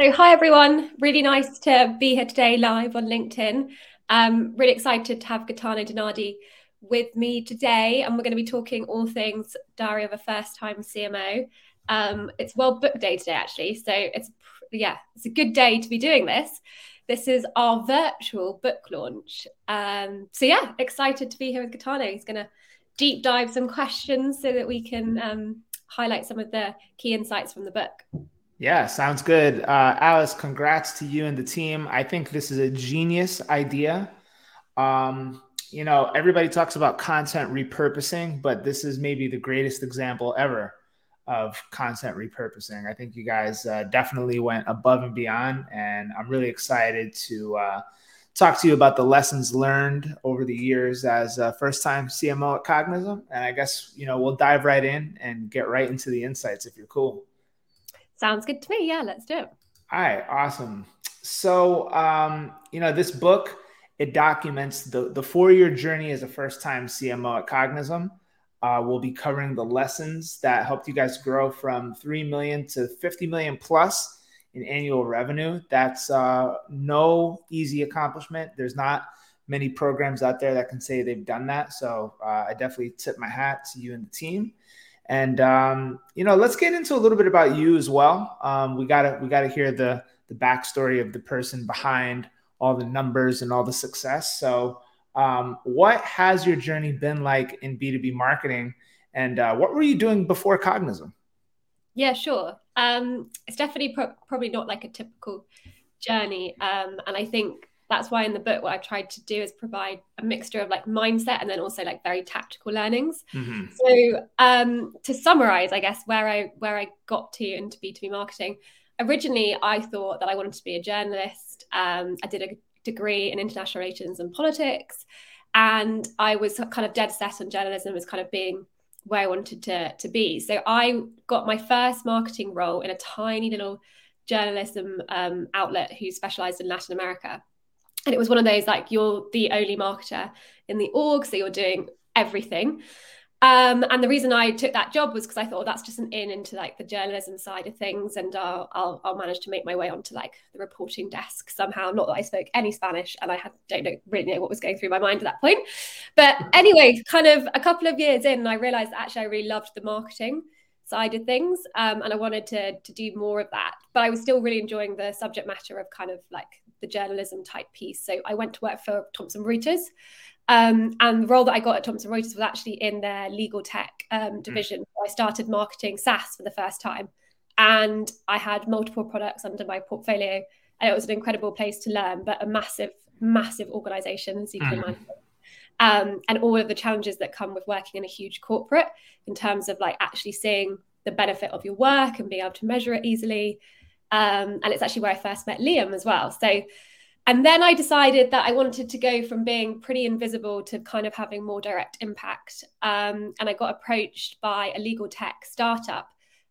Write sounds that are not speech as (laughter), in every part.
So, hi everyone. Really nice to be here today live on LinkedIn. Um, really excited to have Gaetano Dinardi with me today, and we're going to be talking all things Diary of a First Time CMO. Um, it's World Book Day today, actually, so it's yeah, it's a good day to be doing this. This is our virtual book launch. Um, so yeah, excited to be here with Gaetano. He's going to deep dive some questions so that we can um, highlight some of the key insights from the book. Yeah, sounds good. Uh, Alice, congrats to you and the team. I think this is a genius idea. Um, you know, everybody talks about content repurposing, but this is maybe the greatest example ever of content repurposing. I think you guys uh, definitely went above and beyond, and I'm really excited to uh, talk to you about the lessons learned over the years as a first time CMO at Cognism. And I guess, you know, we'll dive right in and get right into the insights if you're cool. Sounds good to me. Yeah, let's do it. All right, awesome. So, um, you know, this book it documents the the four year journey as a first time CMO at Cognism. Uh, we'll be covering the lessons that helped you guys grow from three million to fifty million plus in annual revenue. That's uh, no easy accomplishment. There's not many programs out there that can say they've done that. So uh, I definitely tip my hat to you and the team. And um, you know, let's get into a little bit about you as well. Um, we gotta we gotta hear the the backstory of the person behind all the numbers and all the success. So, um, what has your journey been like in B two B marketing, and uh, what were you doing before Cognism? Yeah, sure. Um, it's definitely pro- probably not like a typical journey, um, and I think that's why in the book what i've tried to do is provide a mixture of like mindset and then also like very tactical learnings. Mm-hmm. so um, to summarize i guess where i where i got to into b2b marketing originally i thought that i wanted to be a journalist. Um, i did a degree in international relations and politics and i was kind of dead set on journalism as kind of being where i wanted to, to be. So i got my first marketing role in a tiny little journalism um, outlet who specialized in latin america and it was one of those like you're the only marketer in the org so you're doing everything um, and the reason I took that job was because I thought oh, that's just an in into like the journalism side of things, and uh, I'll I'll manage to make my way onto like the reporting desk somehow. Not that I spoke any Spanish, and I had don't know really know what was going through my mind at that point. But anyway, kind of a couple of years in, I realised actually I really loved the marketing side of things, um, and I wanted to to do more of that. But I was still really enjoying the subject matter of kind of like the journalism type piece. So I went to work for Thomson Reuters. Um, and the role that I got at Thomson Reuters was actually in their legal tech um, hmm. division. Mm. I started marketing SaaS for the first time. And I had multiple products under my portfolio. And it was an incredible place to learn, but a massive, massive organization, as you can mm. imagine. Um, and all of the challenges that come with working in a huge corporate in terms of like actually seeing the benefit of your work and being able to measure it easily um, and it's actually where I first met Liam as well. So, and then I decided that I wanted to go from being pretty invisible to kind of having more direct impact. Um, and I got approached by a legal tech startup,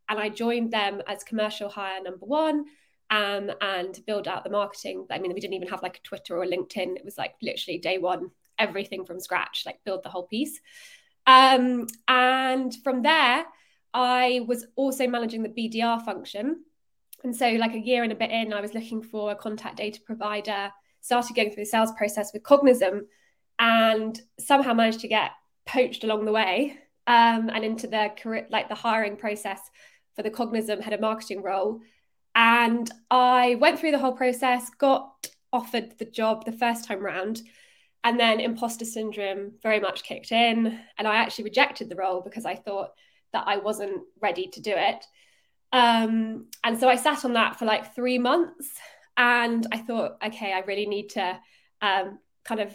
and I joined them as commercial hire number one. Um, and build out the marketing. I mean, we didn't even have like a Twitter or a LinkedIn. It was like literally day one, everything from scratch, like build the whole piece. Um, and from there, I was also managing the BDR function. And so, like a year and a bit in, I was looking for a contact data provider, started going through the sales process with Cognism, and somehow managed to get poached along the way um, and into the career, like the hiring process for the Cognism head of marketing role. And I went through the whole process, got offered the job the first time round, and then imposter syndrome very much kicked in. And I actually rejected the role because I thought that I wasn't ready to do it. Um, and so I sat on that for like three months and I thought, okay, I really need to um, kind of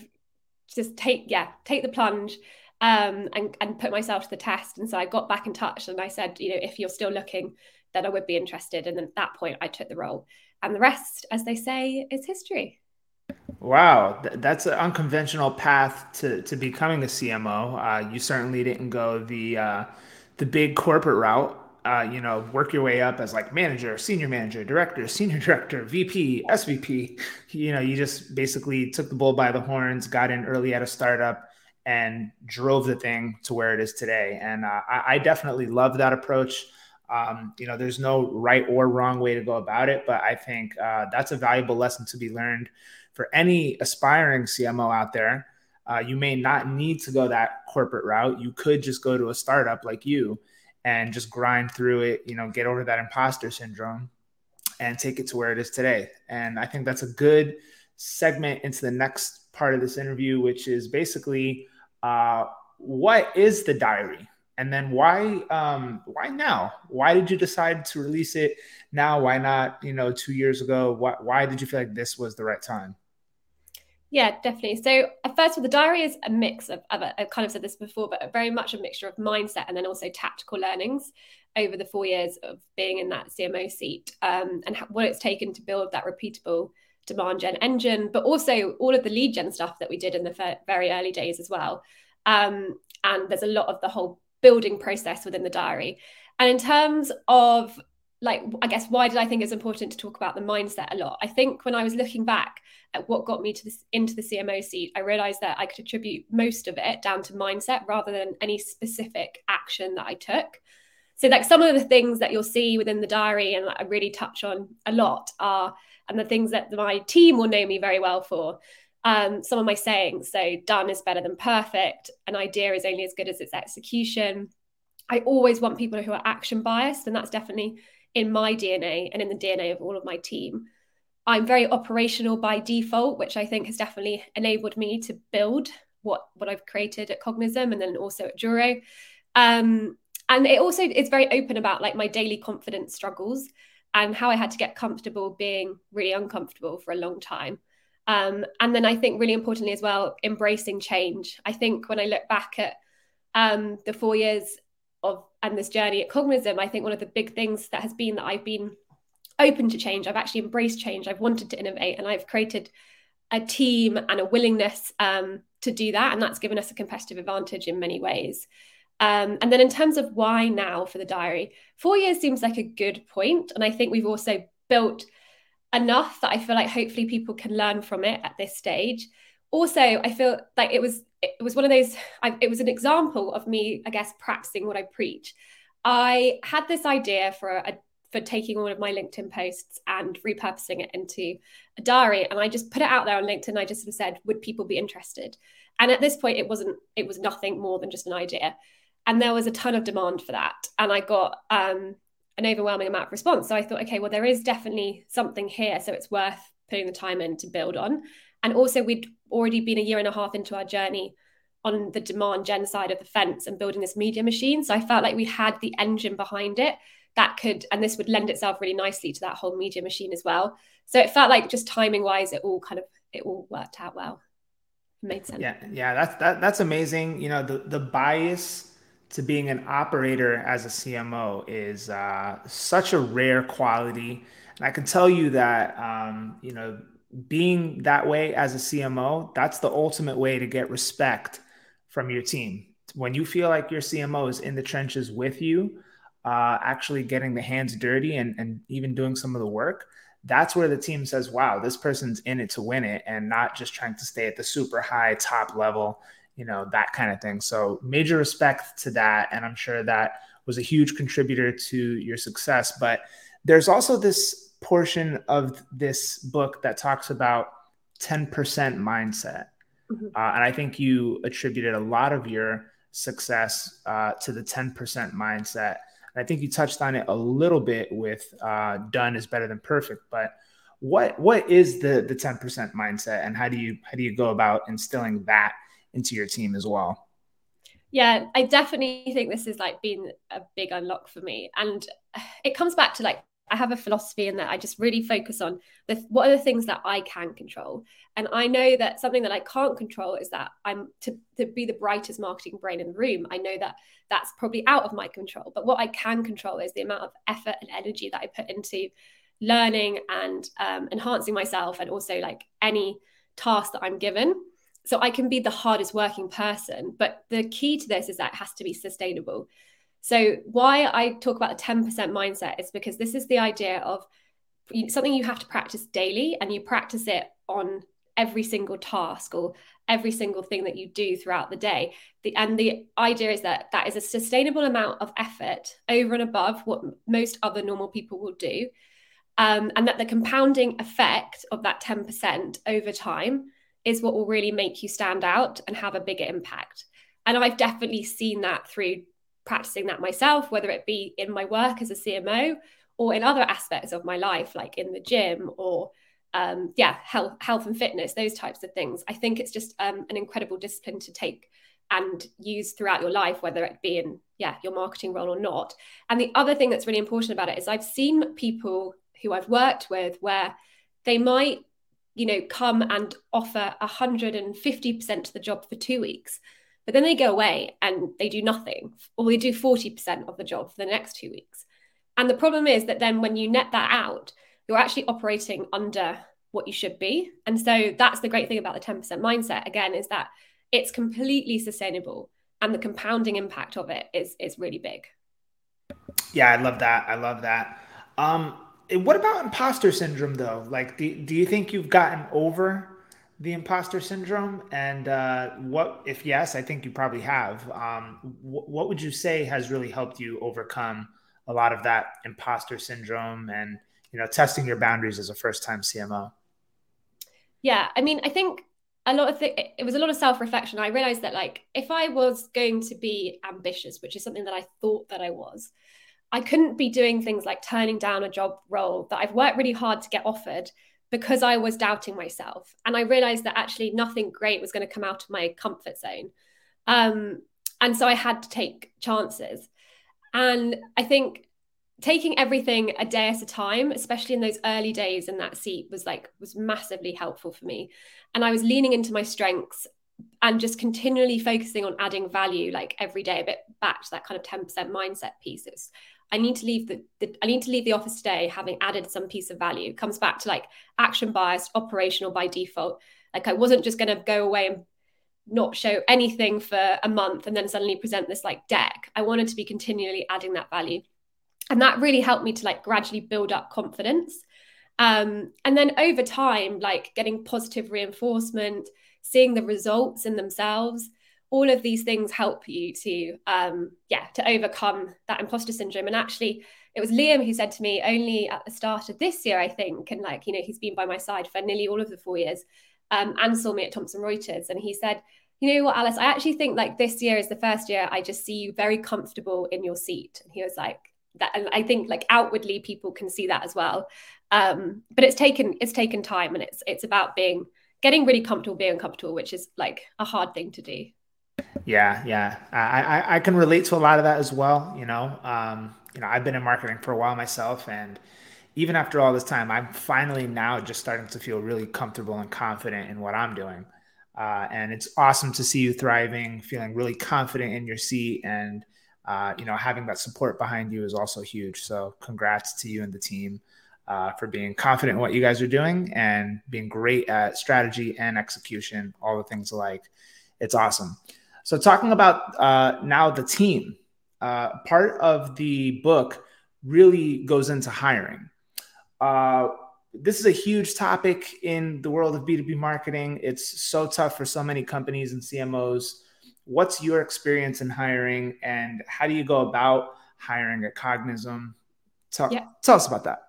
just take, yeah, take the plunge um, and, and put myself to the test. And so I got back in touch and I said, you know, if you're still looking, then I would be interested. And at that point, I took the role. And the rest, as they say, is history. Wow, that's an unconventional path to, to becoming a CMO. Uh, you certainly didn't go the uh, the big corporate route uh, you know, work your way up as like manager, senior manager, director, (laughs) senior director, VP, SVP. You know, you just basically took the bull by the horns, got in early at a startup, and drove the thing to where it is today. And uh, I, I, definitely love that approach. Um, you know, there's no right or wrong way to go about it, but I think uh, that's a valuable lesson to be learned for any aspiring CMO out there. Uh, you may not need to go that corporate route. You could just go to a startup like you and just grind through it, you know, get over that imposter syndrome and take it to where it is today. And I think that's a good segment into the next part of this interview, which is basically uh, what is the diary? And then why um, why now? Why did you decide to release it now? Why not, you know, two years ago? Why, why did you feel like this was the right time? Yeah, definitely. So, uh, first of all, the diary is a mix of, I've kind of said this before, but very much a mixture of mindset and then also tactical learnings over the four years of being in that CMO seat um, and what it's taken to build that repeatable demand gen engine, but also all of the lead gen stuff that we did in the very early days as well. Um, and there's a lot of the whole building process within the diary. And in terms of like i guess why did i think it's important to talk about the mindset a lot? I think when i was looking back at what got me to this into the cmo seat i realized that i could attribute most of it down to mindset rather than any specific action that i took. So like some of the things that you'll see within the diary and i really touch on a lot are and the things that my team will know me very well for um, some of my sayings. So done is better than perfect an idea is only as good as its execution. I always want people who are action biased, and that's definitely in my DNA and in the DNA of all of my team. I'm very operational by default, which I think has definitely enabled me to build what what I've created at Cognism and then also at Juro. Um, and it also is very open about like my daily confidence struggles and how I had to get comfortable being really uncomfortable for a long time. Um, and then I think really importantly as well, embracing change. I think when I look back at um, the four years of and this journey at Cognism, I think one of the big things that has been that I've been open to change. I've actually embraced change. I've wanted to innovate, and I've created a team and a willingness um, to do that, and that's given us a competitive advantage in many ways. Um, and then in terms of why now for the diary, four years seems like a good point, and I think we've also built enough that I feel like hopefully people can learn from it at this stage. Also, I feel like it was it was one of those I, it was an example of me i guess practicing what i preach. I had this idea for a for taking one of my linkedin posts and repurposing it into a diary and i just put it out there on linkedin. I just sort of said would people be interested? And at this point it wasn't it was nothing more than just an idea. And there was a ton of demand for that and i got um, an overwhelming amount of response. So i thought okay well there is definitely something here so it's worth putting the time in to build on and also, we'd already been a year and a half into our journey on the demand gen side of the fence and building this media machine. So I felt like we had the engine behind it that could, and this would lend itself really nicely to that whole media machine as well. So it felt like just timing wise, it all kind of it all worked out well. It made sense. Yeah, yeah, that's that, that's amazing. You know, the the bias to being an operator as a CMO is uh, such a rare quality, and I can tell you that um, you know being that way as a CMO, that's the ultimate way to get respect from your team. When you feel like your CMO is in the trenches with you, uh, actually getting the hands dirty and, and even doing some of the work, that's where the team says, wow, this person's in it to win it and not just trying to stay at the super high top level, you know, that kind of thing. So, major respect to that. And I'm sure that was a huge contributor to your success. But there's also this portion of this book that talks about 10% mindset. Mm-hmm. Uh, and I think you attributed a lot of your success uh, to the 10% mindset. And I think you touched on it a little bit with uh, done is better than perfect. But what what is the the 10% mindset and how do you how do you go about instilling that into your team as well? Yeah, I definitely think this has like been a big unlock for me. And it comes back to like I have a philosophy in that I just really focus on the what are the things that I can control. And I know that something that I can't control is that I'm to, to be the brightest marketing brain in the room. I know that that's probably out of my control. But what I can control is the amount of effort and energy that I put into learning and um, enhancing myself and also like any task that I'm given. So I can be the hardest working person. But the key to this is that it has to be sustainable. So, why I talk about the 10% mindset is because this is the idea of something you have to practice daily and you practice it on every single task or every single thing that you do throughout the day. The, and the idea is that that is a sustainable amount of effort over and above what most other normal people will do. Um, and that the compounding effect of that 10% over time is what will really make you stand out and have a bigger impact. And I've definitely seen that through practicing that myself, whether it be in my work as a CMO or in other aspects of my life, like in the gym or um, yeah, health, health and fitness, those types of things. I think it's just um, an incredible discipline to take and use throughout your life, whether it be in yeah your marketing role or not. And the other thing that's really important about it is I've seen people who I've worked with where they might you know come and offer 150% to the job for two weeks but then they go away and they do nothing or they do 40% of the job for the next two weeks and the problem is that then when you net that out you're actually operating under what you should be. And so that's the great thing about the 10% mindset again is that it's completely sustainable and the compounding impact of it is is really big. Yeah, I love that. I love that. Um what about imposter syndrome though? Like do, do you think you've gotten over the imposter syndrome? And uh, what if yes i think you probably have. Um, wh- what would you say has really helped you overcome a lot of that imposter syndrome and you know testing your boundaries as a first time cmo yeah i mean i think a lot of it was a lot of self-reflection. I realized that like if i was going to be ambitious which is something that i thought that i was i couldn't be doing things like turning down a job role that i've worked really hard to get offered because i was doubting myself and i realized that actually nothing great was going to come out of my comfort zone. Um, and so i had to take chances. And i think taking everything a day at a time especially in those early days in that seat was like was massively helpful for me. And i was leaning into my strengths and just continually focusing on adding value like every day a bit back to that kind of 10% mindset pieces i need to leave the, the i need to leave the office today having added some piece of value. It comes back to like action biased operational by default. Like i wasn't just going to go away and not show anything for a month and then suddenly present this like deck. I wanted to be continually adding that value. And that really helped me to like gradually build up confidence. Um, and then over time like getting positive reinforcement seeing the results in themselves all of these things help you to um, yeah to overcome that imposter syndrome. And actually it was liam who said to me only at the start of this year i think and like you know he's been by my side for nearly all of the four years um, and saw me at thomson reuters. And he said you know what alice? I actually think like this year is the first year i just see you very comfortable in your seat. And he was like that and i think like outwardly people can see that as well. Um but it's taken it's taken time and it's it's about being getting really comfortable being uncomfortable which is like a hard thing to do yeah yeah i i, I can relate to a lot of that as well you know um you know i've been in marketing for a while myself and even after all this time i'm finally now just starting to feel really comfortable and confident in what i'm doing uh, and it's awesome to see you thriving feeling really confident in your seat and uh, you know, having that support behind you is also huge. So, congrats to you and the team uh, for being confident in what you guys are doing and being great at strategy and execution, all the things alike. It's awesome. So, talking about uh, now the team, uh, part of the book really goes into hiring. Uh, this is a huge topic in the world of B2B marketing. It's so tough for so many companies and CMOs what's your experience in hiring and how do you go about hiring at Cognism? Tell, yeah. tell us about that.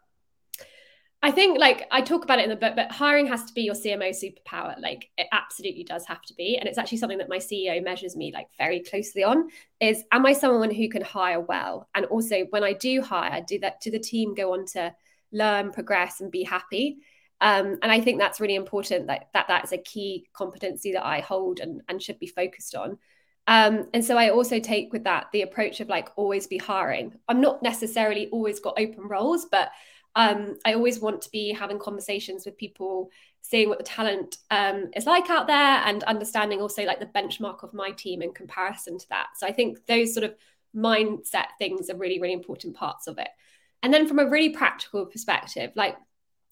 I think like I talk about it in the book, but hiring has to be your CMO superpower. Like it absolutely does have to be. And it's actually something that my CEO measures me like very closely on is am I someone who can hire well? And also when I do hire, do that do the team go on to learn, progress, and be happy? Um, and I think that's really important that, that that is a key competency that I hold and, and should be focused on. Um, and so I also take with that the approach of like always be hiring. I'm not necessarily always got open roles, but um, I always want to be having conversations with people, seeing what the talent um, is like out there, and understanding also like the benchmark of my team in comparison to that. So I think those sort of mindset things are really, really important parts of it. And then from a really practical perspective, like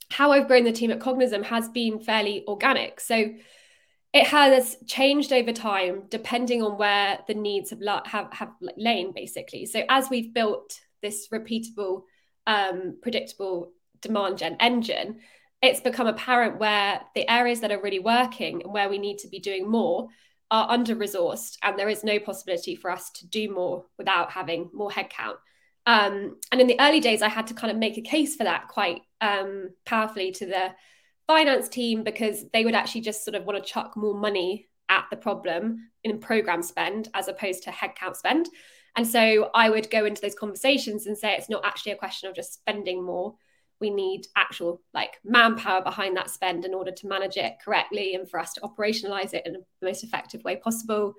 how I've grown the team at Cognism has been fairly organic. So it has changed over time depending on where the needs have have, have lain basically so as we've built this repeatable um, predictable demand gen engine it's become apparent where the areas that are really working and where we need to be doing more are under resourced and there is no possibility for us to do more without having more headcount. Um, and in the early days, I had to kind of make a case for that quite um, powerfully to the finance team because they would actually just sort of want to chuck more money at the problem in program spend as opposed to headcount spend. And so I would go into those conversations and say it's not actually a question of just spending more. We need actual like manpower behind that spend in order to manage it correctly and for us to operationalize it in the most effective way possible.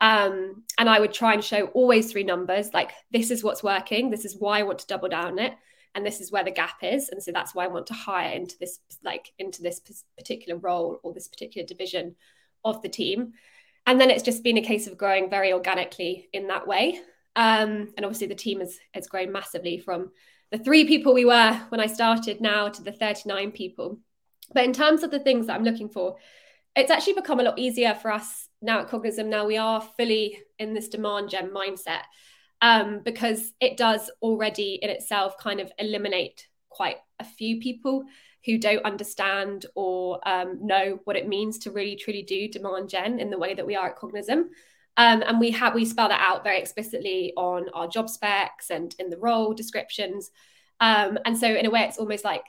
Um, and I would try and show always three numbers like this is what's working, this is why I want to double down on it, and this is where the gap is, and so that's why I want to hire into this like into this particular role or this particular division of the team. And then it's just been a case of growing very organically in that way. Um, and obviously the team has, has grown massively from the three people we were when I started now to the 39 people. But in terms of the things that I'm looking for, it's actually become a lot easier for us now at Cognism. Now we are fully in this demand gen mindset um, because it does already in itself kind of eliminate quite a few people who don't understand or um, know what it means to really truly do demand gen in the way that we are at Cognism. Um, and we have we spell that out very explicitly on our job specs and in the role descriptions. Um, and so in a way, it's almost like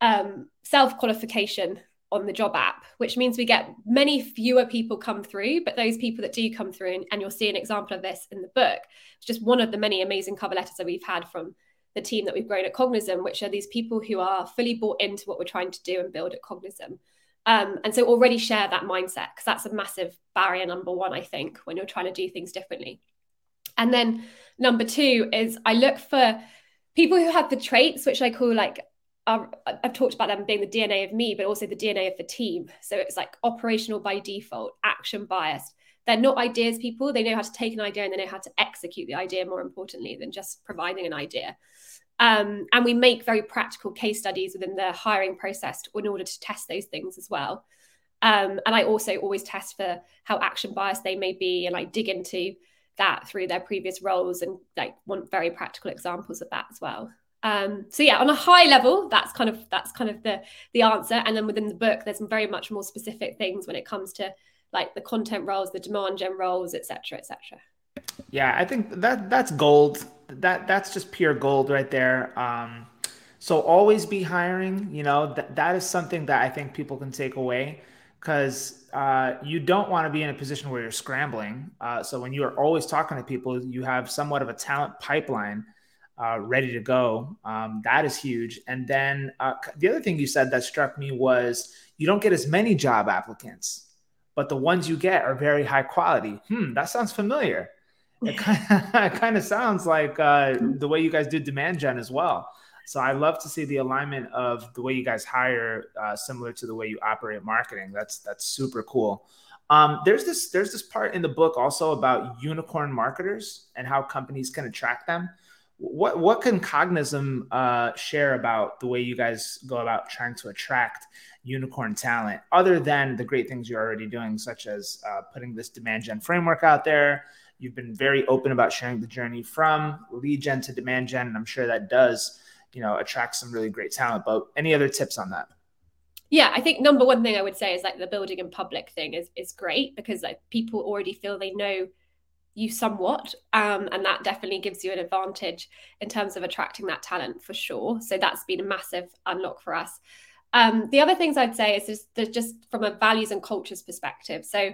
um, self qualification on the job app, which means we get many fewer people come through. But those people that do come through, and, and you'll see an example of this in the book, it's just one of the many amazing cover letters that we've had from the team that we've grown at Cognism, which are these people who are fully bought into what we're trying to do and build at Cognism. Um, and so already share that mindset because that's a massive barrier, number one, I think, when you're trying to do things differently. And then number two is I look for people who have the traits, which I call like, are, I've talked about them being the DNA of me, but also the DNA of the team. So it's like operational by default, action biased. They're not ideas people. They know how to take an idea and they know how to execute the idea more importantly than just providing an idea. Um, and we make very practical case studies within the hiring process in order to test those things as well. Um, and I also always test for how action biased they may be, and I dig into that through their previous roles and like want very practical examples of that as well. Um, so yeah, on a high level, that's kind of that's kind of the the answer. And then within the book, there's very much more specific things when it comes to like the content roles, the demand gen roles, etc., etc. Yeah, I think that that's gold. That that's just pure gold right there. Um, so always be hiring. You know that that is something that I think people can take away because uh, you don't want to be in a position where you're scrambling. Uh, so when you are always talking to people, you have somewhat of a talent pipeline uh, ready to go. Um, that is huge. And then uh, the other thing you said that struck me was you don't get as many job applicants, but the ones you get are very high quality. Hmm, that sounds familiar it (laughs) kind of, sounds like uh, the way you guys do demand gen as well. So I love to see the alignment of the way you guys hire, uh, similar to the way you operate marketing. That's that's super cool. Um, there's this there's this part in the book also about unicorn marketers and how companies can attract them. What what can Cognism uh, share about the way you guys go about trying to attract unicorn talent, other than the great things you're already doing, such as uh, putting this demand gen framework out there, You've been very open about sharing the journey from lead gen to demand gen, and I'm sure that does, you know, attract some really great talent. But any other tips on that? Yeah, I think number one thing I would say is like the building in public thing is is great because like people already feel they know you somewhat um, and that definitely gives you an advantage in terms of attracting that talent for sure so that's been a massive unlock for us um, the other things i'd say is just, just from a values and cultures perspective so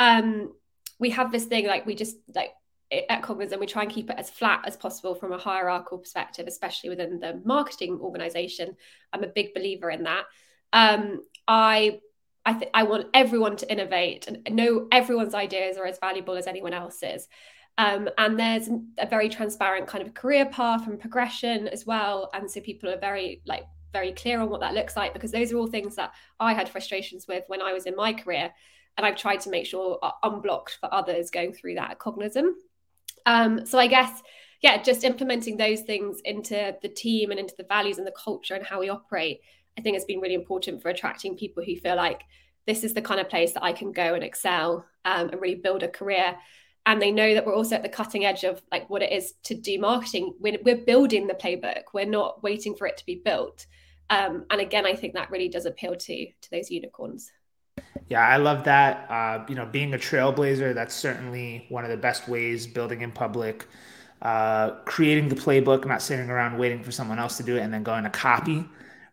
um, we have this thing like we just like at Cognism, we try and keep it as flat as possible from a hierarchical perspective, especially within the marketing organization. I'm a big believer in that. Um, I I think I want everyone to innovate and know everyone's ideas are as valuable as anyone else's. Um, and there's a very transparent kind of career path and progression as well. And so people are very like very clear on what that looks like because those are all things that I had frustrations with when I was in my career and I've tried to make sure are unblocked for others going through that Cognism. Um, so I guess, yeah, just implementing those things into the team and into the values and the culture and how we operate, I think has been really important for attracting people who feel like this is the kind of place that I can go and excel um, and really build a career. And they know that we're also at the cutting edge of like what it is to do marketing. We're, we're building the playbook. We're not waiting for it to be built. Um, and again, I think that really does appeal to to those unicorns. Yeah, I love that. Uh, you know, being a trailblazer, that's certainly one of the best ways building in public, uh, creating the playbook, not sitting around waiting for someone else to do it and then going to copy.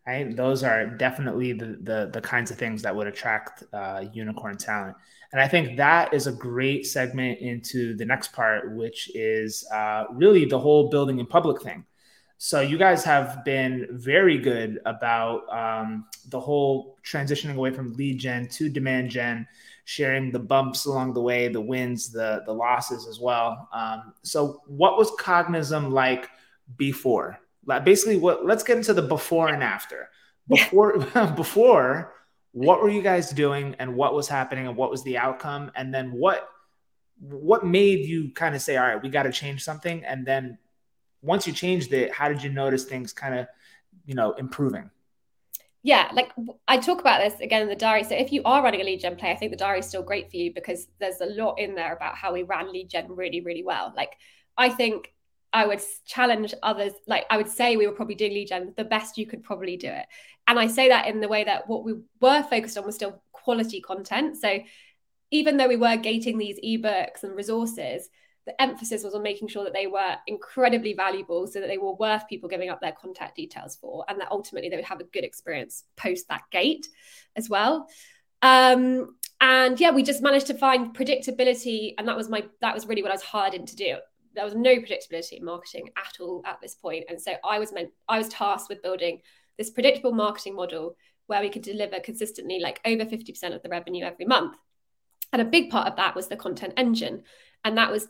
Right, those are definitely the the, the kinds of things that would attract uh, unicorn talent. And I think that is a great segment into the next part, which is uh, really the whole building in public thing. So you guys have been very good about um, the whole transitioning away from lead gen to demand gen, sharing the bumps along the way, the wins, the the losses as well. Um, so what was Cognism like before? Basically, what? Let's get into the before and after. Before (laughs) before, what were you guys doing, and what was happening, and what was the outcome, and then what what made you kind of say, all right, we got to change something, and then once you changed it, how did you notice things kind of, you know, improving? Yeah, like I talk about this again in the diary. So if you are running a lead gen play, I think the diary is still great for you because there's a lot in there about how we ran lead gen really, really well. Like I think I would challenge others, like I would say we were probably doing lead gen the best you could probably do it. And I say that in the way that what we were focused on was still quality content. So even though we were gating these ebooks and resources, the emphasis was on making sure that they were incredibly valuable so that they were worth people giving up their contact details for and that ultimately they would have a good experience post that gate as well. Um, and yeah we just managed to find predictability and that was my that was really what i was hired in to do. There was no predictability in marketing at all at this point. And so i was meant i was tasked with building this predictable marketing model where we could deliver consistently like over 50% of the revenue every month. And a big part of that was the content engine. And that was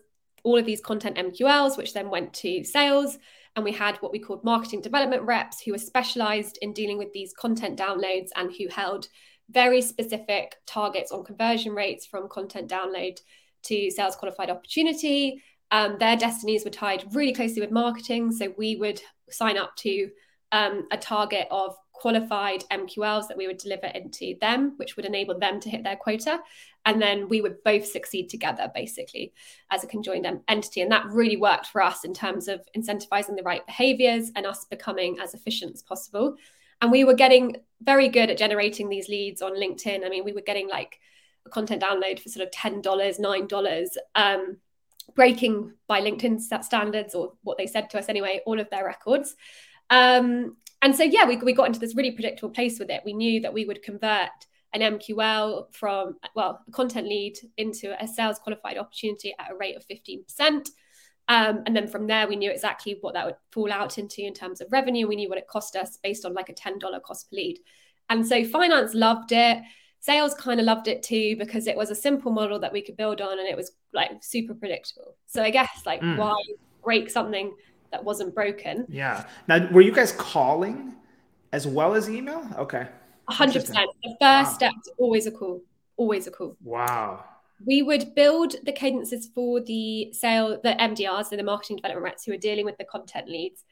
all of these content MQLs, which then went to sales. And we had what we called marketing development reps who were specialized in dealing with these content downloads and who held very specific targets on conversion rates from content download to sales qualified opportunity. Um, their destinies were tied really closely with marketing. So we would sign up to um, a target of qualified MQLs that we would deliver into them, which would enable them to hit their quota. And then we would both succeed together, basically, as a conjoined entity. And that really worked for us in terms of incentivizing the right behaviors and us becoming as efficient as possible. And we were getting very good at generating these leads on LinkedIn. I mean, we were getting like a content download for sort of $10, $9. Um, breaking by LinkedIn standards or what they said to us anyway, all of their records. Um, and so yeah we, we got into this really predictable place with it. We knew that we would convert an mql from well a content lead into a sales qualified opportunity at a rate of 15% um, and then from there we knew exactly what that would fall out into in terms of revenue. We knew what it cost us based on like a $10 cost per lead. And so finance loved it. Sales kind of loved it too because it was a simple model that we could build on and it was like super predictable. So i guess like mm. why break something that wasn't broken. Yeah. Now, were you guys calling as well as email? Okay. 100%. The first wow. step is always a call. Always a call. Wow. We would build the cadences for the sale, the MDRs, and the marketing development reps who are dealing with the content leads.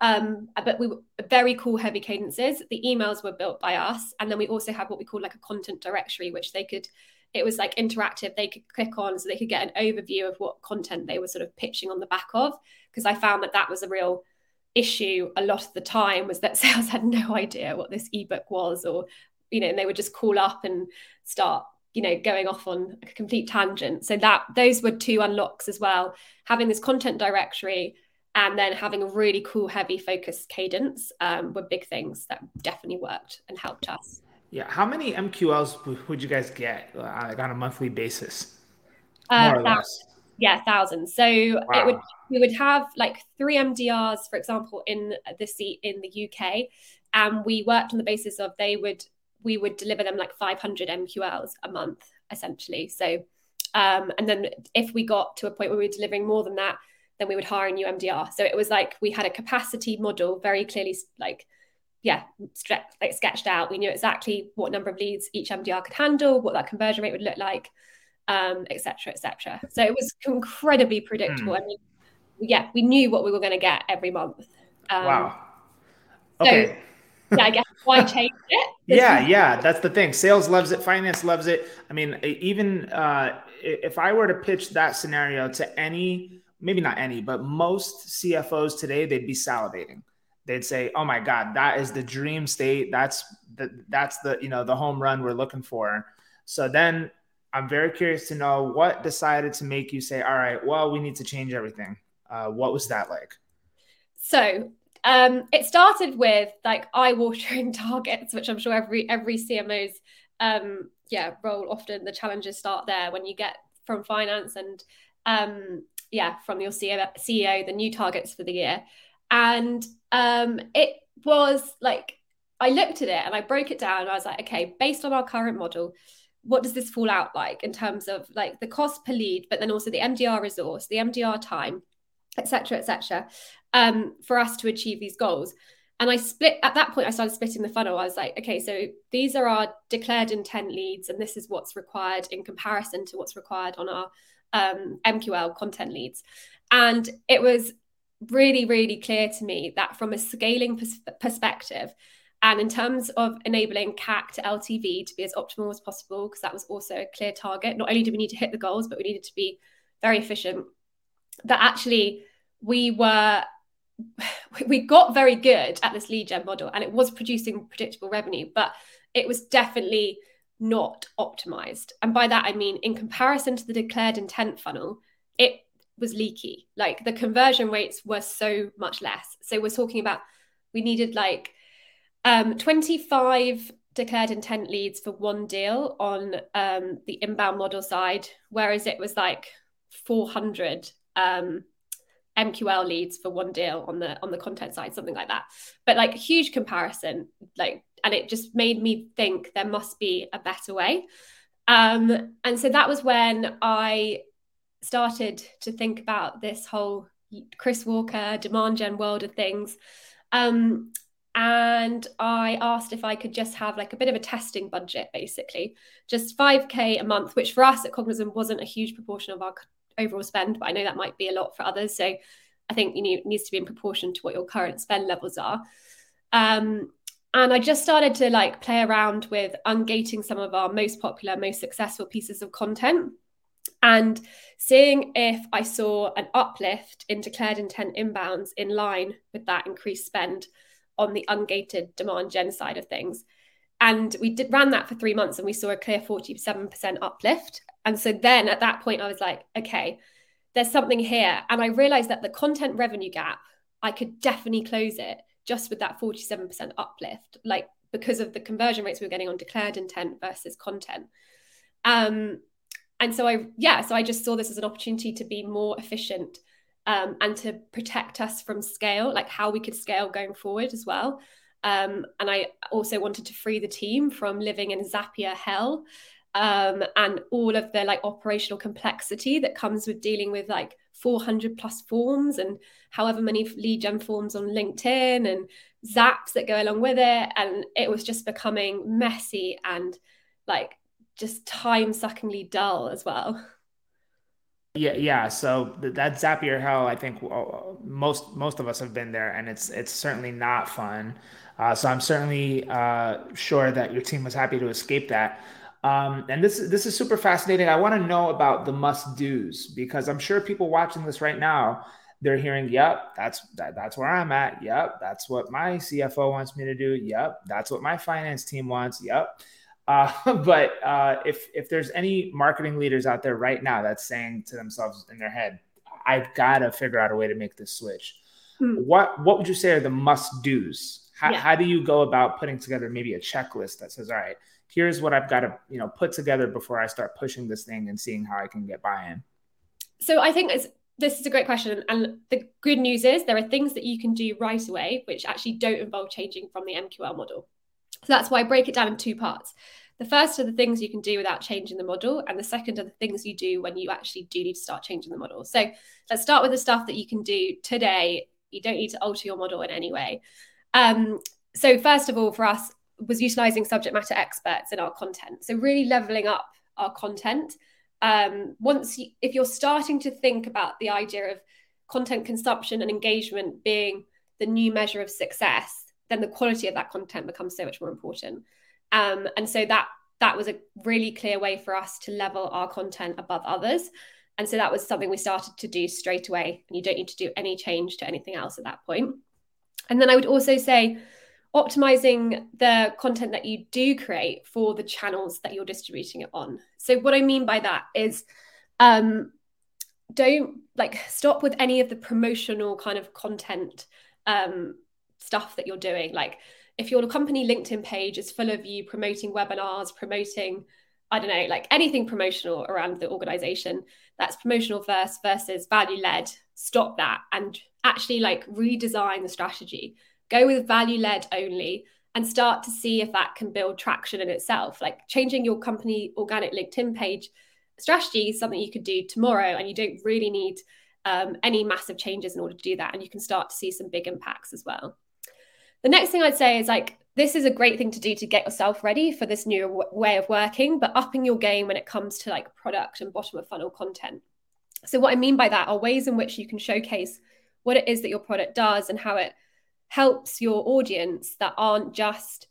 Um, but we were very cool heavy cadences. The emails were built by us. And then we also had what we call like a content directory, which they could it was like interactive they could click on so they could get an overview of what content they were sort of pitching on the back of because i found that that was a real issue a lot of the time was that (laughs) sales had no idea what this ebook was or you know and they would just call up and start you know going off on a complete tangent. So that those were two unlocks as well having this content directory and then having a really cool heavy focus cadence um, were big things that definitely worked and helped us yeah. How many MQLs would you guys get uh, like on a monthly basis? Uh, More uh, or less. Yeah, thousands. So wow. it would we would have like three MDRs, for example, in the seat in the UK, and we worked on the basis of they would we would deliver them like 500 MQLs a month, essentially. So, um, and then if we got to a point where we were delivering more than that, then we would hire a new MDR. So it was like we had a capacity model very clearly like yeah, like sketched out. We knew exactly what number of leads each MDR could handle, what that conversion rate would look like, um, et cetera, et cetera. So it was incredibly predictable. Mm. I mean, yeah, we knew what we were going to get every month. Um, wow. Okay. So, yeah, I guess why change it? (laughs) yeah, yeah, that's the thing. Sales loves it, finance loves it. I mean, even uh, if I were to pitch that scenario to any, maybe not any, but most CFOs today, they'd be salivating they'd say, "Oh my God, that is the dream state. That's the that's the you know the home run we're looking for." So then I'm very curious to know what decided to make you say, "All right, well, we need to change everything." Uh, what was that like? So um, it started with like eye-watering (laughs) targets, which I'm sure every every CMO's um, yeah role often the challenges start there when you get from finance and um, yeah from your CEO, CEO the new targets for the year, and um, it was like I looked at it and I broke it down. I was like, okay, based on our current model, what does this fall out like in terms of like the cost per lead, but then also the MDR resource, the MDR time, etc., etc., um, for us to achieve these goals. And I split at that point, I started splitting the funnel. I was like, okay, so these are our declared intent leads, and this is what's required in comparison to what's required on our um, MQL content leads. And it was really, really clear to me that from a scaling pers- perspective, and in terms of enabling CAC to LTV to be as optimal as possible, because that was also a clear target, not only did we need to hit the goals, but we needed to be very efficient, that actually we were (laughs) we got very good at this lead gen model and it was producing predictable revenue, but it was definitely not optimized. And by that, I mean, in comparison to the declared intent funnel, it was leaky. Like the conversion rates were so much less. So we're talking about we needed like um, 25 declared intent leads for one deal on um, the inbound model side, whereas it was like 400 um, MQL leads for one deal on the on the content side, something like that. But like huge comparison, like, and it just made me think there must be a better way. Um, and so that was when I started to think about this whole Chris Walker demand gen world of things. Um, and I asked if I could just have like a bit of a testing budget, basically, just 5K a month, which for us at Cognism wasn't a huge proportion of our overall spend, but I know that might be a lot for others. So I think you know it needs to be in proportion to what your current spend levels are. Um, and I just started to like play around with ungating some of our most popular, most successful pieces of content and seeing if I saw an uplift in declared intent inbounds in line with that increased spend on the ungated demand gen side of things. And we did ran that for three months and we saw a clear 47% uplift. And so then at that point, I was like, okay, there's something here. And I realized that the content revenue gap, I could definitely close it just with that 47% uplift, like because of the conversion rates we were getting on declared intent versus content. Um, and so I, yeah, so I just saw this as an opportunity to be more efficient um, and to protect us from scale, like how we could scale going forward as well. Um, and I also wanted to free the team from living in Zapier hell um, and all of the like operational complexity that comes with dealing with like 400 plus forms and however many lead gen forms on LinkedIn and zaps that go along with it. And it was just becoming messy and like just time suckingly dull as well. Yeah, yeah. So that Zapier hell, I think uh, most most of us have been there, and it's it's certainly not fun. Uh, so I'm certainly uh, sure that your team was happy to escape that. Um, and this this is super fascinating. I want to know about the must dos because I'm sure people watching this right now they're hearing, "Yep, that's that, that's where I'm at. Yep, that's what my CFO wants me to do. Yep, that's what my finance team wants. Yep." Uh, (laughs) but uh, if if there's any marketing leaders out there right now that's saying to themselves in their head, "I've got to figure out a way to make this switch," hmm. what what would you say are the must dos? How, yeah. how do you go about putting together maybe a checklist that says, "All right, here's what I've got to you know put together before I start pushing this thing and seeing how I can get buy-in. So I think this is a great question, and the good news is there are things that you can do right away which actually don't involve changing from the MQL model. So that's why I break it down in two parts. The first are the things you can do without changing the model, and the second are the things you do when you actually do need to start changing the model. So let's start with the stuff that you can do today. You don't need to alter your model in any way. Um, so first of all, for us, was utilizing subject matter experts in our content. So really leveling up our content. Um, once you, if you're starting to think about the idea of content consumption and engagement being the new measure of success, then the quality of that content becomes so much more important. Um, and so that that was a really clear way for us to level our content above others. And so that was something we started to do straight away. And you don't need to do any change to anything else at that point. And then I would also say optimizing the content that you do create for the channels that you're distributing it on. So what I mean by that is um, don't like stop with any of the promotional kind of content um, stuff that you're doing. Like if your company LinkedIn page is full of you promoting webinars, promoting, I don't know, like anything promotional around the organization, that's promotional first versus value led. Stop that and actually like redesign the strategy. Go with value led only and start to see if that can build traction in itself. Like changing your company organic LinkedIn page strategy is something you could do tomorrow, and you don't really need um, any massive changes in order to do that. And you can start to see some big impacts as well. The next thing I'd say is like, this is a great thing to do to get yourself ready for this new w- way of working, but upping your game when it comes to like product and bottom of funnel content. So, what I mean by that are ways in which you can showcase what it is that your product does and how it helps your audience that aren't just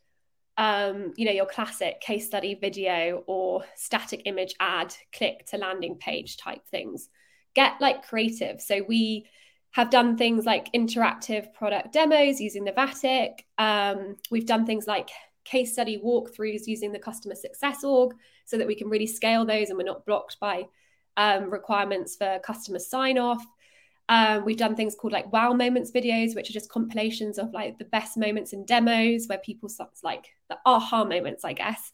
um, you know, your classic case study video or static image ad, click to landing page type things. Get like creative. So we have done things like interactive product demos using Navattic. Um, we've done things like case study walkthroughs using the customer success org so that we can really scale those and we're not blocked by um, requirements for customer sign off. Um, we've done things called like wow moments videos, which are just compilations of like the best moments in demos where people like the aha moments, I guess.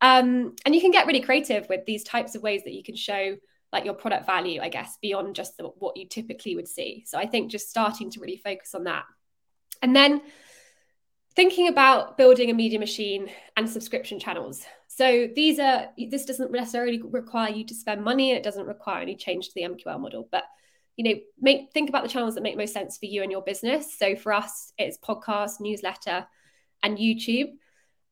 Um, and you can get really creative with these types of ways that you can show like your product value, I guess, beyond just the, what you typically would see. So I think just starting to really focus on that. And then thinking about building a media machine and subscription channels. So these are this doesn't necessarily require you to spend money. and It doesn't require any change to the MQL model, but you know make think about the channels that make most sense for you and your business so for us it's podcast newsletter and youtube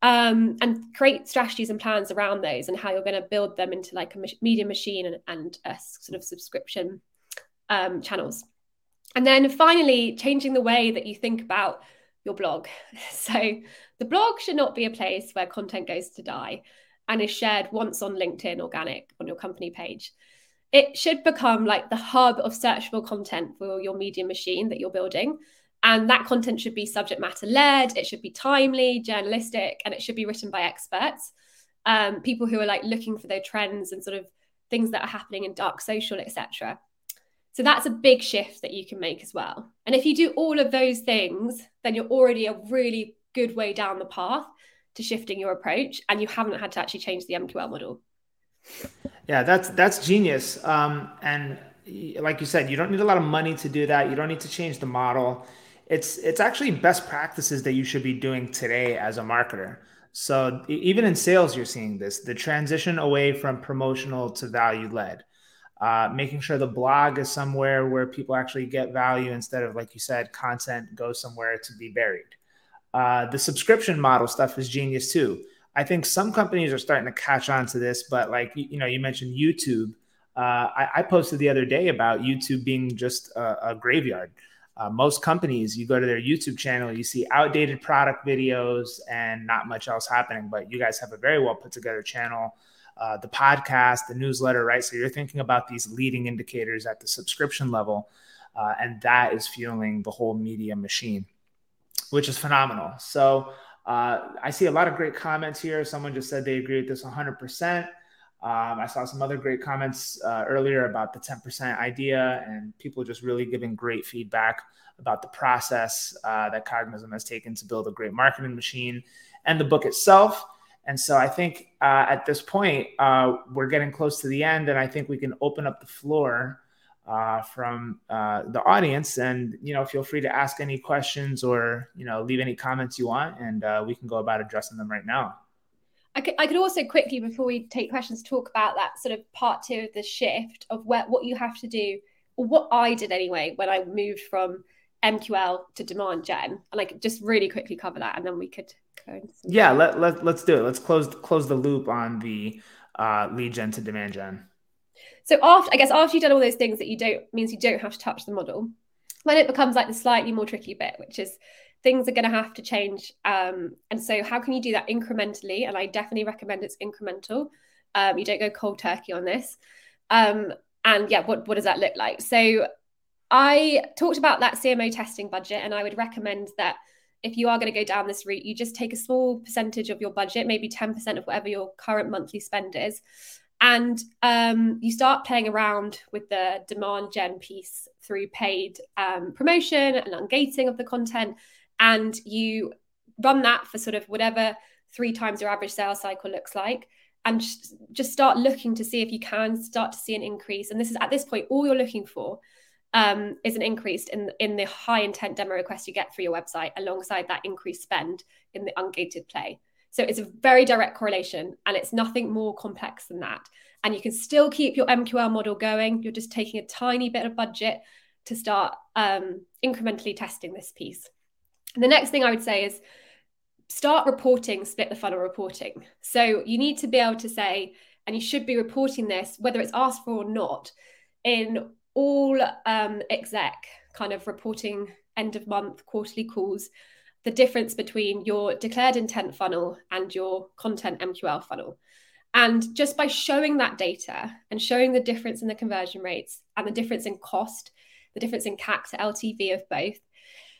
um, and create strategies and plans around those and how you're going to build them into like a media machine and, and a sort of subscription um, channels. And then finally changing the way that you think about your blog. (laughs) So the blog should not be a place where content goes to die and is shared once on linkedin organic on your company page. It should become like the hub of searchable content for your media machine that you're building. And that content should be subject matter led, it should be timely, journalistic, and it should be written by experts, um, people who are like looking for those trends and sort of things that are happening in dark social, etc. So that's a big shift that you can make as well. And if you do all of those things, then you're already a really good way down the path to shifting your approach, and you haven't had to actually change the MQL model. Yeah, that's that's genius. Um, and like you said, you don't need a lot of money to do that. You don't need to change the model. It's it's actually best practices that you should be doing today as a marketer. So even in sales, you're seeing this: the transition away from promotional to value led. Uh, making sure the blog is somewhere where people actually get value instead of, like you said, content goes somewhere to be buried. Uh, the subscription model stuff is genius too I think some companies are starting to catch on to this, but like you know, you mentioned YouTube. Uh, I, I, posted the other day about YouTube being just a, a graveyard. Uh, most companies, you go to their YouTube channel, you see outdated product videos and not much else happening. But you guys have a very well put together channel, uh, the podcast, the newsletter, right? So you're thinking about these leading indicators at the subscription level, uh, and that is fueling the whole media machine, which is phenomenal. So uh, I see a lot of great comments here. Someone just said they agree with this 100%. Um, I saw some other great comments uh, earlier about the 10% idea, and people just really giving great feedback about the process uh, that Cognism has taken to build a great marketing machine and the book itself. And so I think uh, at this point, uh, we're getting close to the end, and I think we can open up the floor uh, from uh, the audience. And you know, feel free to ask any questions or you know leave any comments you want, and we can go about addressing them right now. I could, I could also quickly, before we take questions, talk about that sort of part two of the shift of where, what you have to do, or what I did anyway when I moved from MQL to demand gen, and I could just really quickly cover that, and then we could go. yeah, let, let let's do it. Let's close close the loop on the uh, lead gen to demand gen. So after, I guess, after you've done all those things that you don't means you don't have to touch the model. Then it becomes like the slightly more tricky bit, which is things are going to have to change. Um, and so, how can you do that incrementally? And I definitely recommend it's incremental. Um, you don't go cold turkey on this. Um, and yeah, what what does that look like? So, I talked about that CMO testing budget, and I would recommend that if you are going to go down this route, you just take a small percentage of your budget, maybe 10% of whatever your current monthly spend is, and um, you start playing around with the demand gen piece through paid um, promotion and ungating of the content. And you run that for sort of whatever three times your average sales cycle looks like and just start looking to see if you can start to see an increase. And this is at this point all you're looking for um, is an increase in in the high intent demo requests you get through your website alongside that increased spend in the ungated play. So it's a very direct correlation and it's nothing more complex than that. And you can still keep your mql model going. You're just taking a tiny bit of budget to start um, incrementally testing this piece the next thing i would say is start reporting split the funnel reporting. So you need to be able to say, and you should be reporting this, whether it's asked for or not, in all um, exec kind of reporting end of month quarterly calls, the difference between your declared intent funnel and your content MQL funnel. And just by showing that data and showing the difference in the conversion rates and the difference in cost, the difference in CAC to LTV of both,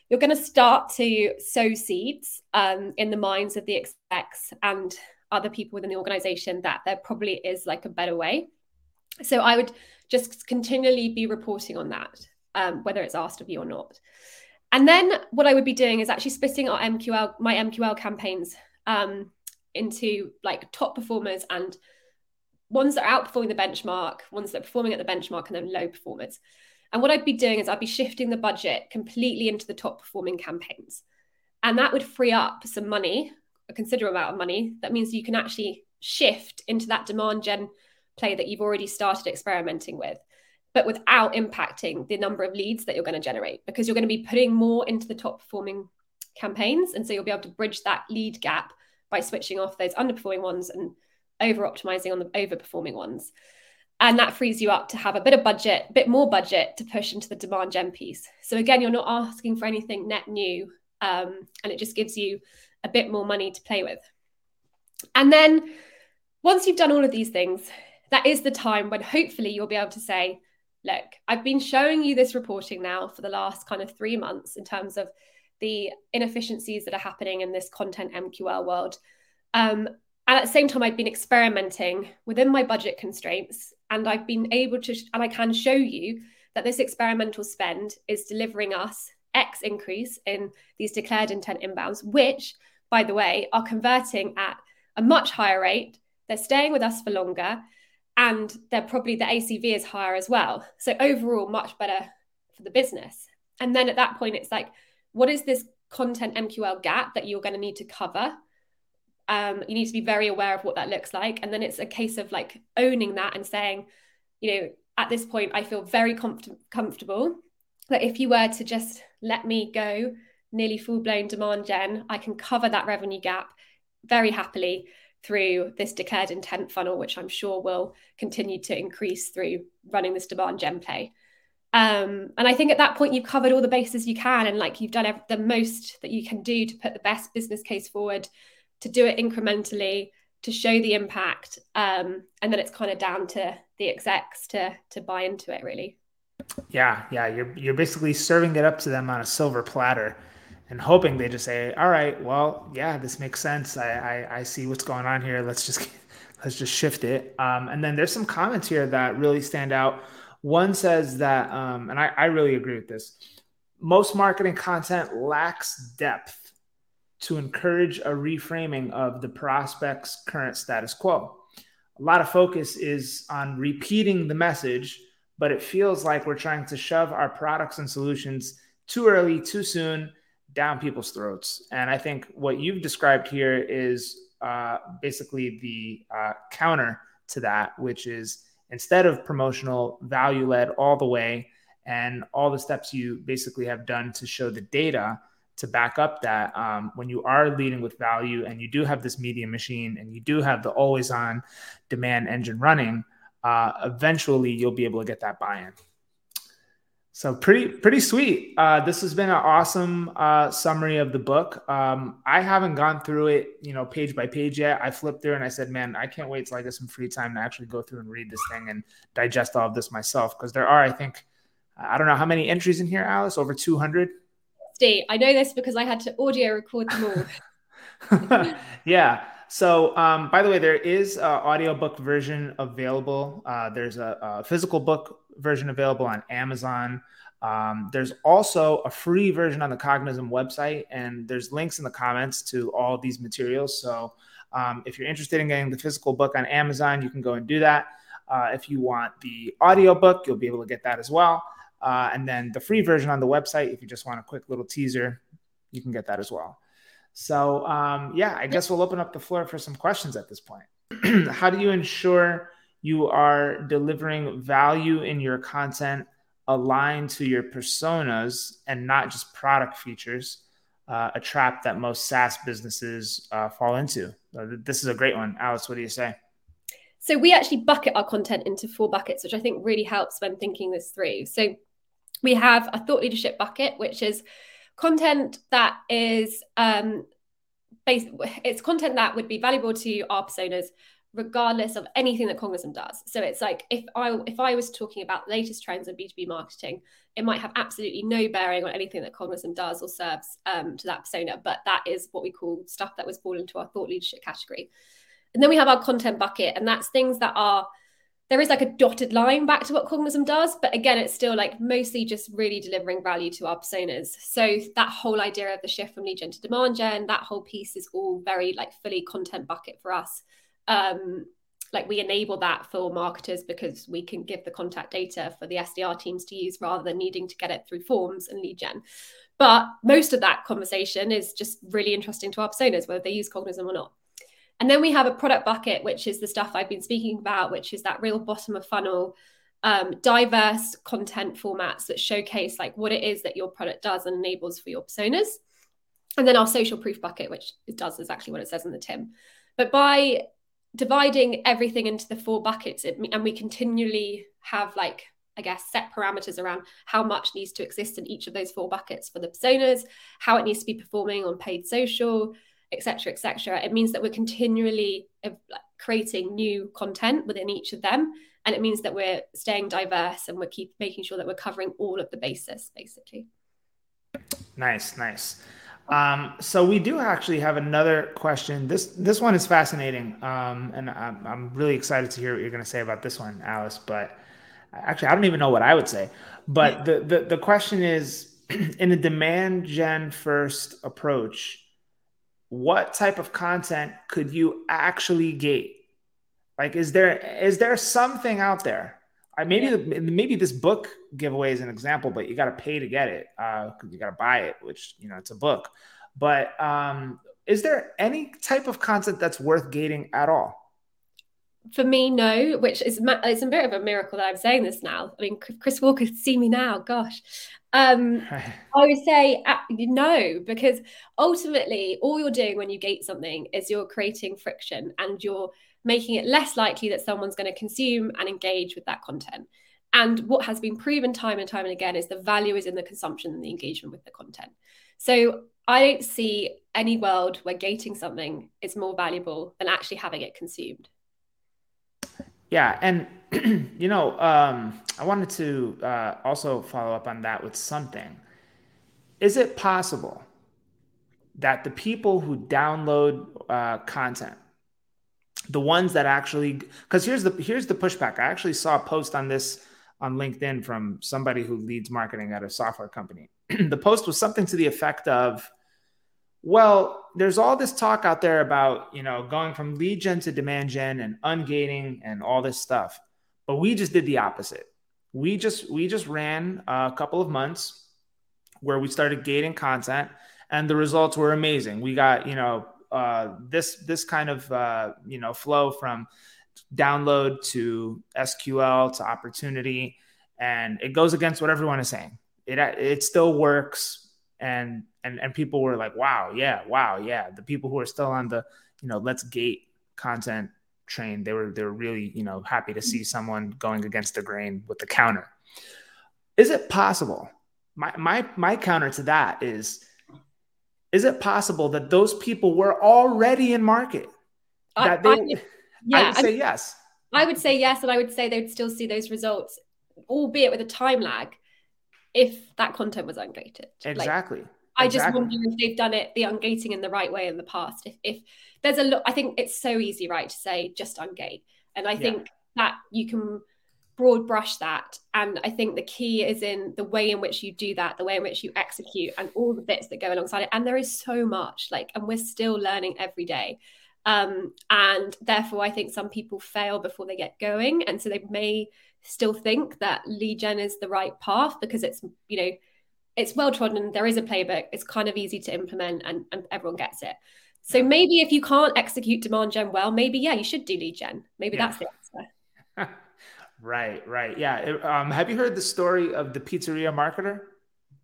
you're going to start to sow seeds um, in the minds of the execs and other people within the organization that there probably is like a better way. So I would just continually be reporting on that, um, whether it's asked of you or not. And then what I would be doing is actually splitting our MQL, my MQL campaigns um, into like top performers and ones that are outperforming the benchmark, ones that are performing at the benchmark, and then low performers. And what I'd be doing is I'd be shifting the budget completely into the top performing campaigns. And that would free up some money, a considerable amount of money. That means you can actually shift into that demand gen play that you've already started experimenting with, but without impacting the number of leads that you're going to generate because you're going to be putting more into the top performing campaigns. And so you'll be able to bridge that lead gap by switching off those underperforming ones and over optimizing on the overperforming ones and that frees you up to have a bit of budget, a bit more budget to push into the demand gen piece. So again, you're not asking for anything net new, um, and it just gives you a bit more money to play with. And then once you've done all of these things, that is the time when hopefully you'll be able to say, look, I've been showing you this reporting now for the last kind of three months in terms of the inefficiencies that are happening in this content MQL world. Um, and at the same time, I've been experimenting within my budget constraints, and I've been able to, and I can show you that this experimental spend is delivering us X increase in these declared intent inbounds, which, by the way, are converting at a much higher rate. They're staying with us for longer, and they're probably the ACV is higher as well. So overall, much better for the business. And then at that point, it's like, what is this content MQL gap that you're going to need to cover? Um, you need to be very aware of what that looks like. And then it's a case of like owning that and saying you know at this point i feel very comfort- comfortable. That if you were to just let me go nearly full blown demand gen i can cover that revenue gap very happily through this declared intent funnel which i'm sure will continue to increase through running this demand gen play. Um, and I think at that point you've covered all the bases you can, and like you've done the most that you can do to put the best business case forward to do it incrementally to show the impact um, and then it's kind of down to the execs to to buy into it really. Yeah yeah you're you're basically serving it up to them on a silver platter and hoping they just say all right well yeah this makes sense. I i, I see what's going on here. Let's just (laughs) let's just shift it. Um, and then there's some comments here that really stand out. One says that um, and I, I really agree with this. Most marketing content lacks depth to encourage a reframing of the prospect's current status quo. A lot of focus is on repeating the message, but it feels like we're trying to shove our products and solutions too early, too soon down people's throats. And I think what you've described here is uh, basically the uh, counter to that, which is instead of promotional, value led all the way, and all the steps you basically have done to show the data to back up that um, when you are leading with value and you do have this media machine and you do have the always on demand engine running, uh, eventually you'll be able to get that buy in. So pretty pretty sweet. Uh, this has been an awesome uh, summary of the book. Um, I haven't gone through it, you know, page by page yet. I flipped through and I said, "Man, I can't wait till I get some free time to actually go through and read this thing and digest all of this myself." Because there are, I think, I don't know how many entries in here, Alice. Over two hundred. Steve, I know this because I had to audio record them all. (laughs) yeah. So, um, by the way, there is an audiobook version available. Uh, there's a, a, physical book version available on Amazon. Um, there's also a free version on the Cognism website, and there's links in the comments to all these materials. So, um, if you're interested in getting the physical book on Amazon, you can go and do that. Uh, if you want the audiobook, you'll be able to get that as well. Uh, and then the free version on the website, if you just want a quick little teaser, you can get that as well. So, um, yeah, I guess we'll open up the floor for some questions at this point. (clears throat) How do you ensure you are delivering value in your content aligned to your personas and not just product features? Uh, a trap that most SaaS businesses uh, fall into. Uh, this is a great one. Alice, what do you say? So we actually bucket our content into four buckets, which I think really helps when thinking this through. So we have a thought leadership bucket, which is content that is um, based, it's content that would be valuable to our personas regardless of anything that Cognism does. So it's like if I if I was talking about the latest trends in B2B marketing, it might have absolutely no bearing on anything that Cognism does or serves um, to that persona, but that is what we call stuff that was fall into our thought leadership category. And then we have our content bucket, and that's things that are there is like a dotted line back to what Cognism does, but again, it's still like mostly just really delivering value to our personas. So that whole idea of the shift from lead gen to demand gen, that whole piece is all very like fully content bucket for us. Um, like we enable that for marketers because we can give the contact data for the SDR teams to use rather than needing to get it through forms and lead gen. But most of that conversation is just really interesting to our personas, whether they use Cognism or not. And then we have a product bucket, which is the stuff I've been speaking about, which is that real bottom of funnel, um, diverse content formats that showcase like what it is that your product does and enables for your personas. And then our social proof bucket, which does exactly what it says in the TIM. But by dividing everything into the four buckets, it, and we continually have like I guess, set parameters around how much needs to exist in each of those four buckets for the personas, how it needs to be performing on paid social, etc etc it means that we're continually creating new content within each of them and it means that we're staying diverse and we're keep making sure that we're covering all of the basis basically. Nice nice. Um, so we do actually have another question. This this one is fascinating um, and I'm, I'm really excited to hear what you're going to say about this one alice but actually i don't even know what i would say. But the, the, the question is (clears throat) in a demand gen first approach what type of content could you actually gate? Like, is there is there something out there? I maybe yeah. maybe this book giveaway is an example, but you got to pay to get it uh, you got to buy it, which you know it's a book. But um, is there any type of content that's worth gating at all? For me, no. Which is it's a bit of a miracle that I'm saying this now. I mean, Chris Walker see me now. Gosh, um, I would say uh, no, because ultimately, all you're doing when you gate something is you're creating friction and you're making it less likely that someone's going to consume and engage with that content. And what has been proven time and time and again is the value is in the consumption and the engagement with the content. So I don't see any world where gating something is more valuable than actually having it consumed. Yeah, and (clears throat) you know, um, I wanted to uh, also follow up on that with something. Is it possible that the people who download uh, content, the ones that actually, because here's the here's the pushback. I actually saw a post on this on LinkedIn from somebody who leads marketing at a software company. (clears throat) the post was something to the effect of, well, there's all this talk out there about, you know, going from lead gen to demand gen and ungating and all this stuff. But we just did the opposite. We just we just ran a couple of months where we started gating content and the results were amazing. We got, you know, uh, this this kind of uh, you know flow from download to SQL to opportunity, and it goes against what everyone is saying. It it still works and and and people were like, "Wow, yeah, wow, yeah." The people who are still on the you know let's gate content train, they were they were really you know happy to see mm-hmm. someone going against the grain with the counter. Is it possible? My my my counter to that is. Is it possible that those people were already in market? That they, I, I, yeah, I would say I, yes. I would say yes, and I would say they'd still see those results, albeit with a time lag if that content was ungated. Exactly. Like, I exactly. just wonder if they've done it the ungating in the right way in the past. If if there's a lot, I think it's so easy, right, to say just on ungate, and I yeah. think that you can broad brush that. And I think the key is in the way in which you do that, the way in which you execute, and all the bits that go alongside it. And there is so much, like, and we're still learning every day. Um, and therefore, I think some people fail before they get going, and so they may still think that lead gen is the right path because it's you know it's well trodden. There is a playbook. It's kind of easy to implement, and, and everyone gets it. So maybe if you can't execute demand gen well, maybe yeah, you should do lead gen. Maybe yeah. that's the answer. (laughs) right, right, yeah. Um, have you heard the story of the pizzeria marketer?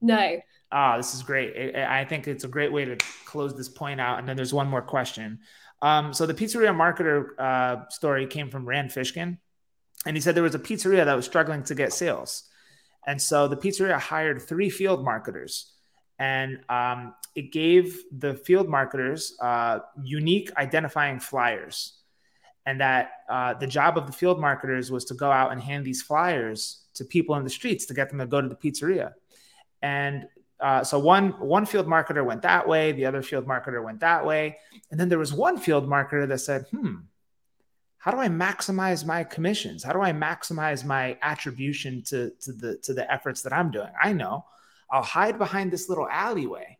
No. Ah, oh, this is great. I think it's a great way to close this point out. And then there's one more question. Um, so the pizzeria marketer uh, story came from Rand Fishkin, and he said there was a pizzeria that was struggling to get sales. And so the pizzeria hired three field marketers, and um, it gave the field marketers uh, unique identifying flyers. And that uh, the job of the field marketers was to go out and hand these flyers to people in the streets to get them to go to the pizzeria. And uh, so one one field marketer went that way, the other field marketer went that way, and then there was one field marketer that said, "Hmm, how do I maximize my commissions? How do I maximize my attribution to, to the to the efforts that I'm doing? I know I'll hide behind this little alleyway.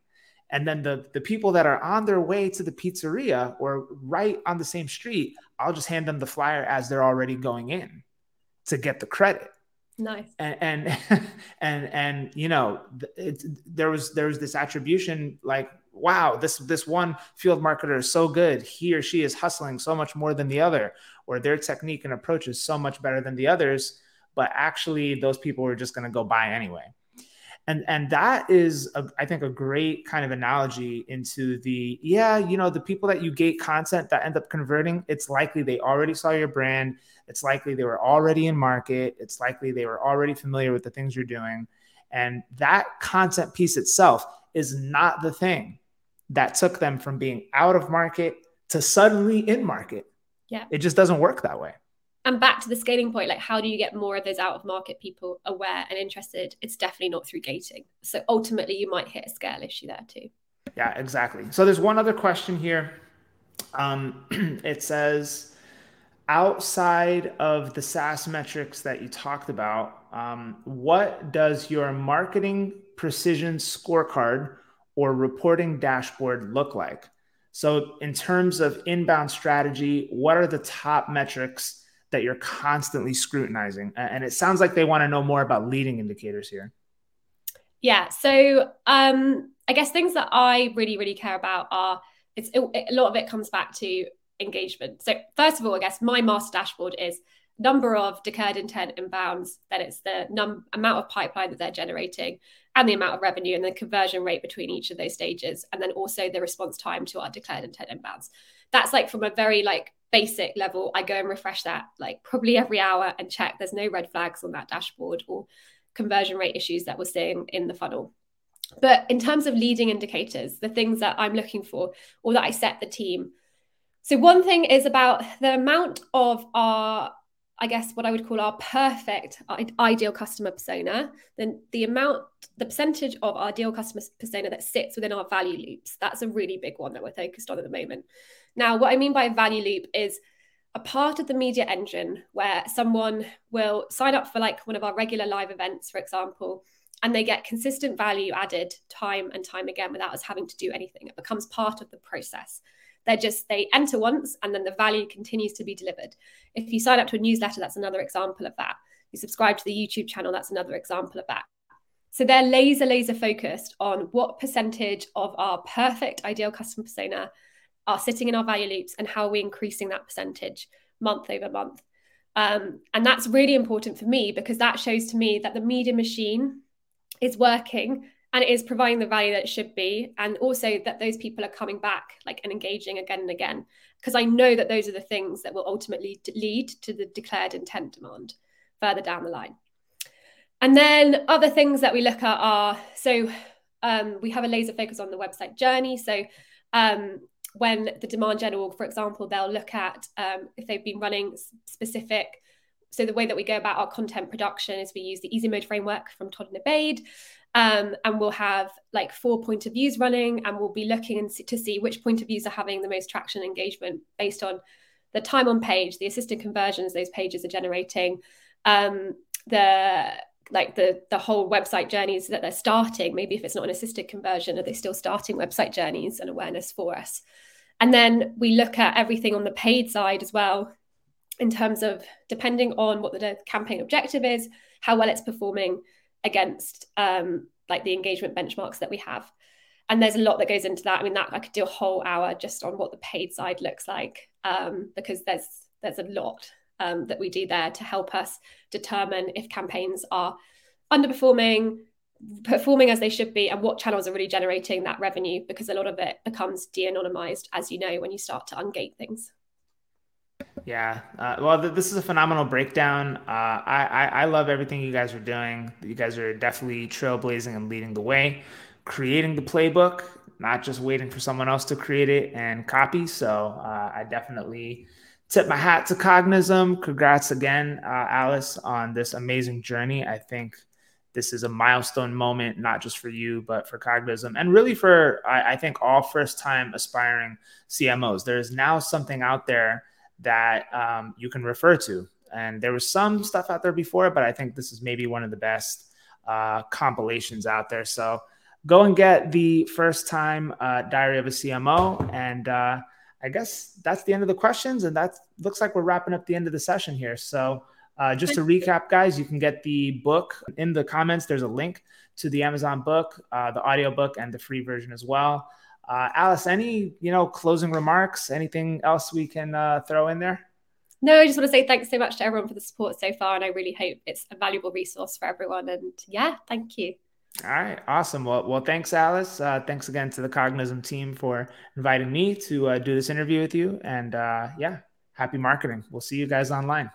And then the, the people that are on their way to the pizzeria or right on the same street, I'll just hand them the flyer as they're already going in to get the credit. Nice. And and (laughs) and, and you know, it, there was there was this attribution like wow, this this one field marketer is so good. He or she is hustling so much more than the other, or their technique and approach is so much better than the others. But actually, those people are just going to go buy anyway. And and that is, a, I think, a great kind of analogy into the yeah, you know, the people that you gate content that end up converting. It's likely they already saw your brand. It's likely they were already in market. It's likely they were already familiar with the things you're doing. And that content piece itself is not the thing that took them from being out of market to suddenly in market. Yeah. It just doesn't work that way. And back to the scaling point, like how do you get more of those out of market people aware and interested? It's definitely not through gating. So ultimately, you might hit a scale issue there too. Yeah, exactly. So there's one other question here. Um, (clears throat) it says, outside of the SaaS metrics that you talked about, um, what does your marketing precision scorecard or reporting dashboard look like? So, in terms of inbound strategy, what are the top metrics that you're constantly scrutinizing? And it sounds like they want to know more about leading indicators here. Yeah. So, um, I guess things that I really, really care about are it's it, a lot of it comes back to engagement. So, first of all, I guess my master dashboard is number of declared intent inbounds, then it's the num- amount of pipeline that they're generating, and the amount of revenue and the conversion rate between each of those stages and then also the response time to our declared intent inbounds that's like from a very like basic level i go and refresh that like probably every hour and check there's no red flags on that dashboard or conversion rate issues that we're seeing in the funnel but in terms of leading indicators the things that i'm looking for or that i set the team so one thing is about the amount of our I guess what I would call our perfect uh, ideal customer persona, then the amount, the percentage of our ideal customer persona that sits within our value loops, that's a really big one that we're focused on at the moment. Now, what I mean by value loop is a part of the media engine where someone will sign up for like one of our regular live events, for example, and they get consistent value added time and time again without us having to do anything. It becomes part of the process. They're just, they enter once and then the value continues to be delivered. If you sign up to a newsletter, that's another example of that. You subscribe to the YouTube channel, that's another example of that. So they're laser, laser focused on what percentage of our perfect ideal customer persona are sitting in our value loops and how are we're increasing that percentage month over month. Um, and that's really important for me because that shows to me that the media machine is working and it is providing the value that it should be. And also that those people are coming back like and engaging again and again because i know that those are the things that will ultimately lead to the declared intent demand further down the line. And then other things that we look at are so um, we have a laser focus on the website journey. So um, when the demand gen org for example they'll look at um, if they've been running specific so the way that we go about our content production is we use the easy mode framework from Todd and Obaid. Um, and we'll have like four point of views running, and we'll be looking to see which point of views are having the most traction and engagement based on the time on page, the assisted conversions those pages are generating, um, the like the the whole website journeys that they're starting. Maybe if it's not an assisted conversion, are they still starting website journeys and awareness for us? And then we look at everything on the paid side as well, in terms of depending on what the campaign objective is, how well it's performing against um, like the engagement benchmarks that we have. And there's a lot that goes into that. I mean, that I could do a whole hour just on what the paid side looks like um, because there's there's a lot um, that we do there to help us determine if campaigns are underperforming, performing as they should be, and what channels are really generating that revenue because a lot of it becomes de-anonymized, as you know, when you start to ungate things. Yeah. Uh, well, th- this is a phenomenal breakdown. Uh, I, I, I love everything you guys are doing. You guys are definitely trailblazing and leading the way, creating the playbook, not just waiting for someone else to create it and copy. So uh, I definitely tip my hat to Cognism. Congrats again, uh, Alice, on this amazing journey. I think this is a milestone moment, not just for you, but for Cognism and really for, I, I think, all first time aspiring CMOs. There's now something out there that um, you can refer to. And there was some stuff out there before, but I think this is maybe one of the best uh, compilations out there. So go and get the first time uh, Diary of a CMO. And uh, I guess that's the end of the questions. And that looks like we're wrapping up the end of the session here. So uh, just to recap, guys, you can get the book in the comments. There's a link to the Amazon book, uh, the audio book, and the free version as well. Uh, Alice, any you know closing remarks? Anything else we can uh, throw in there? No, I just want to say thanks so much to everyone for the support so far, and I really hope it's a valuable resource for everyone. And yeah, thank you. All right, awesome. Well, well, thanks, Alice. Uh, thanks again to the Cognism team for inviting me to uh, do this interview with you. And uh, yeah, happy marketing. We'll see you guys online.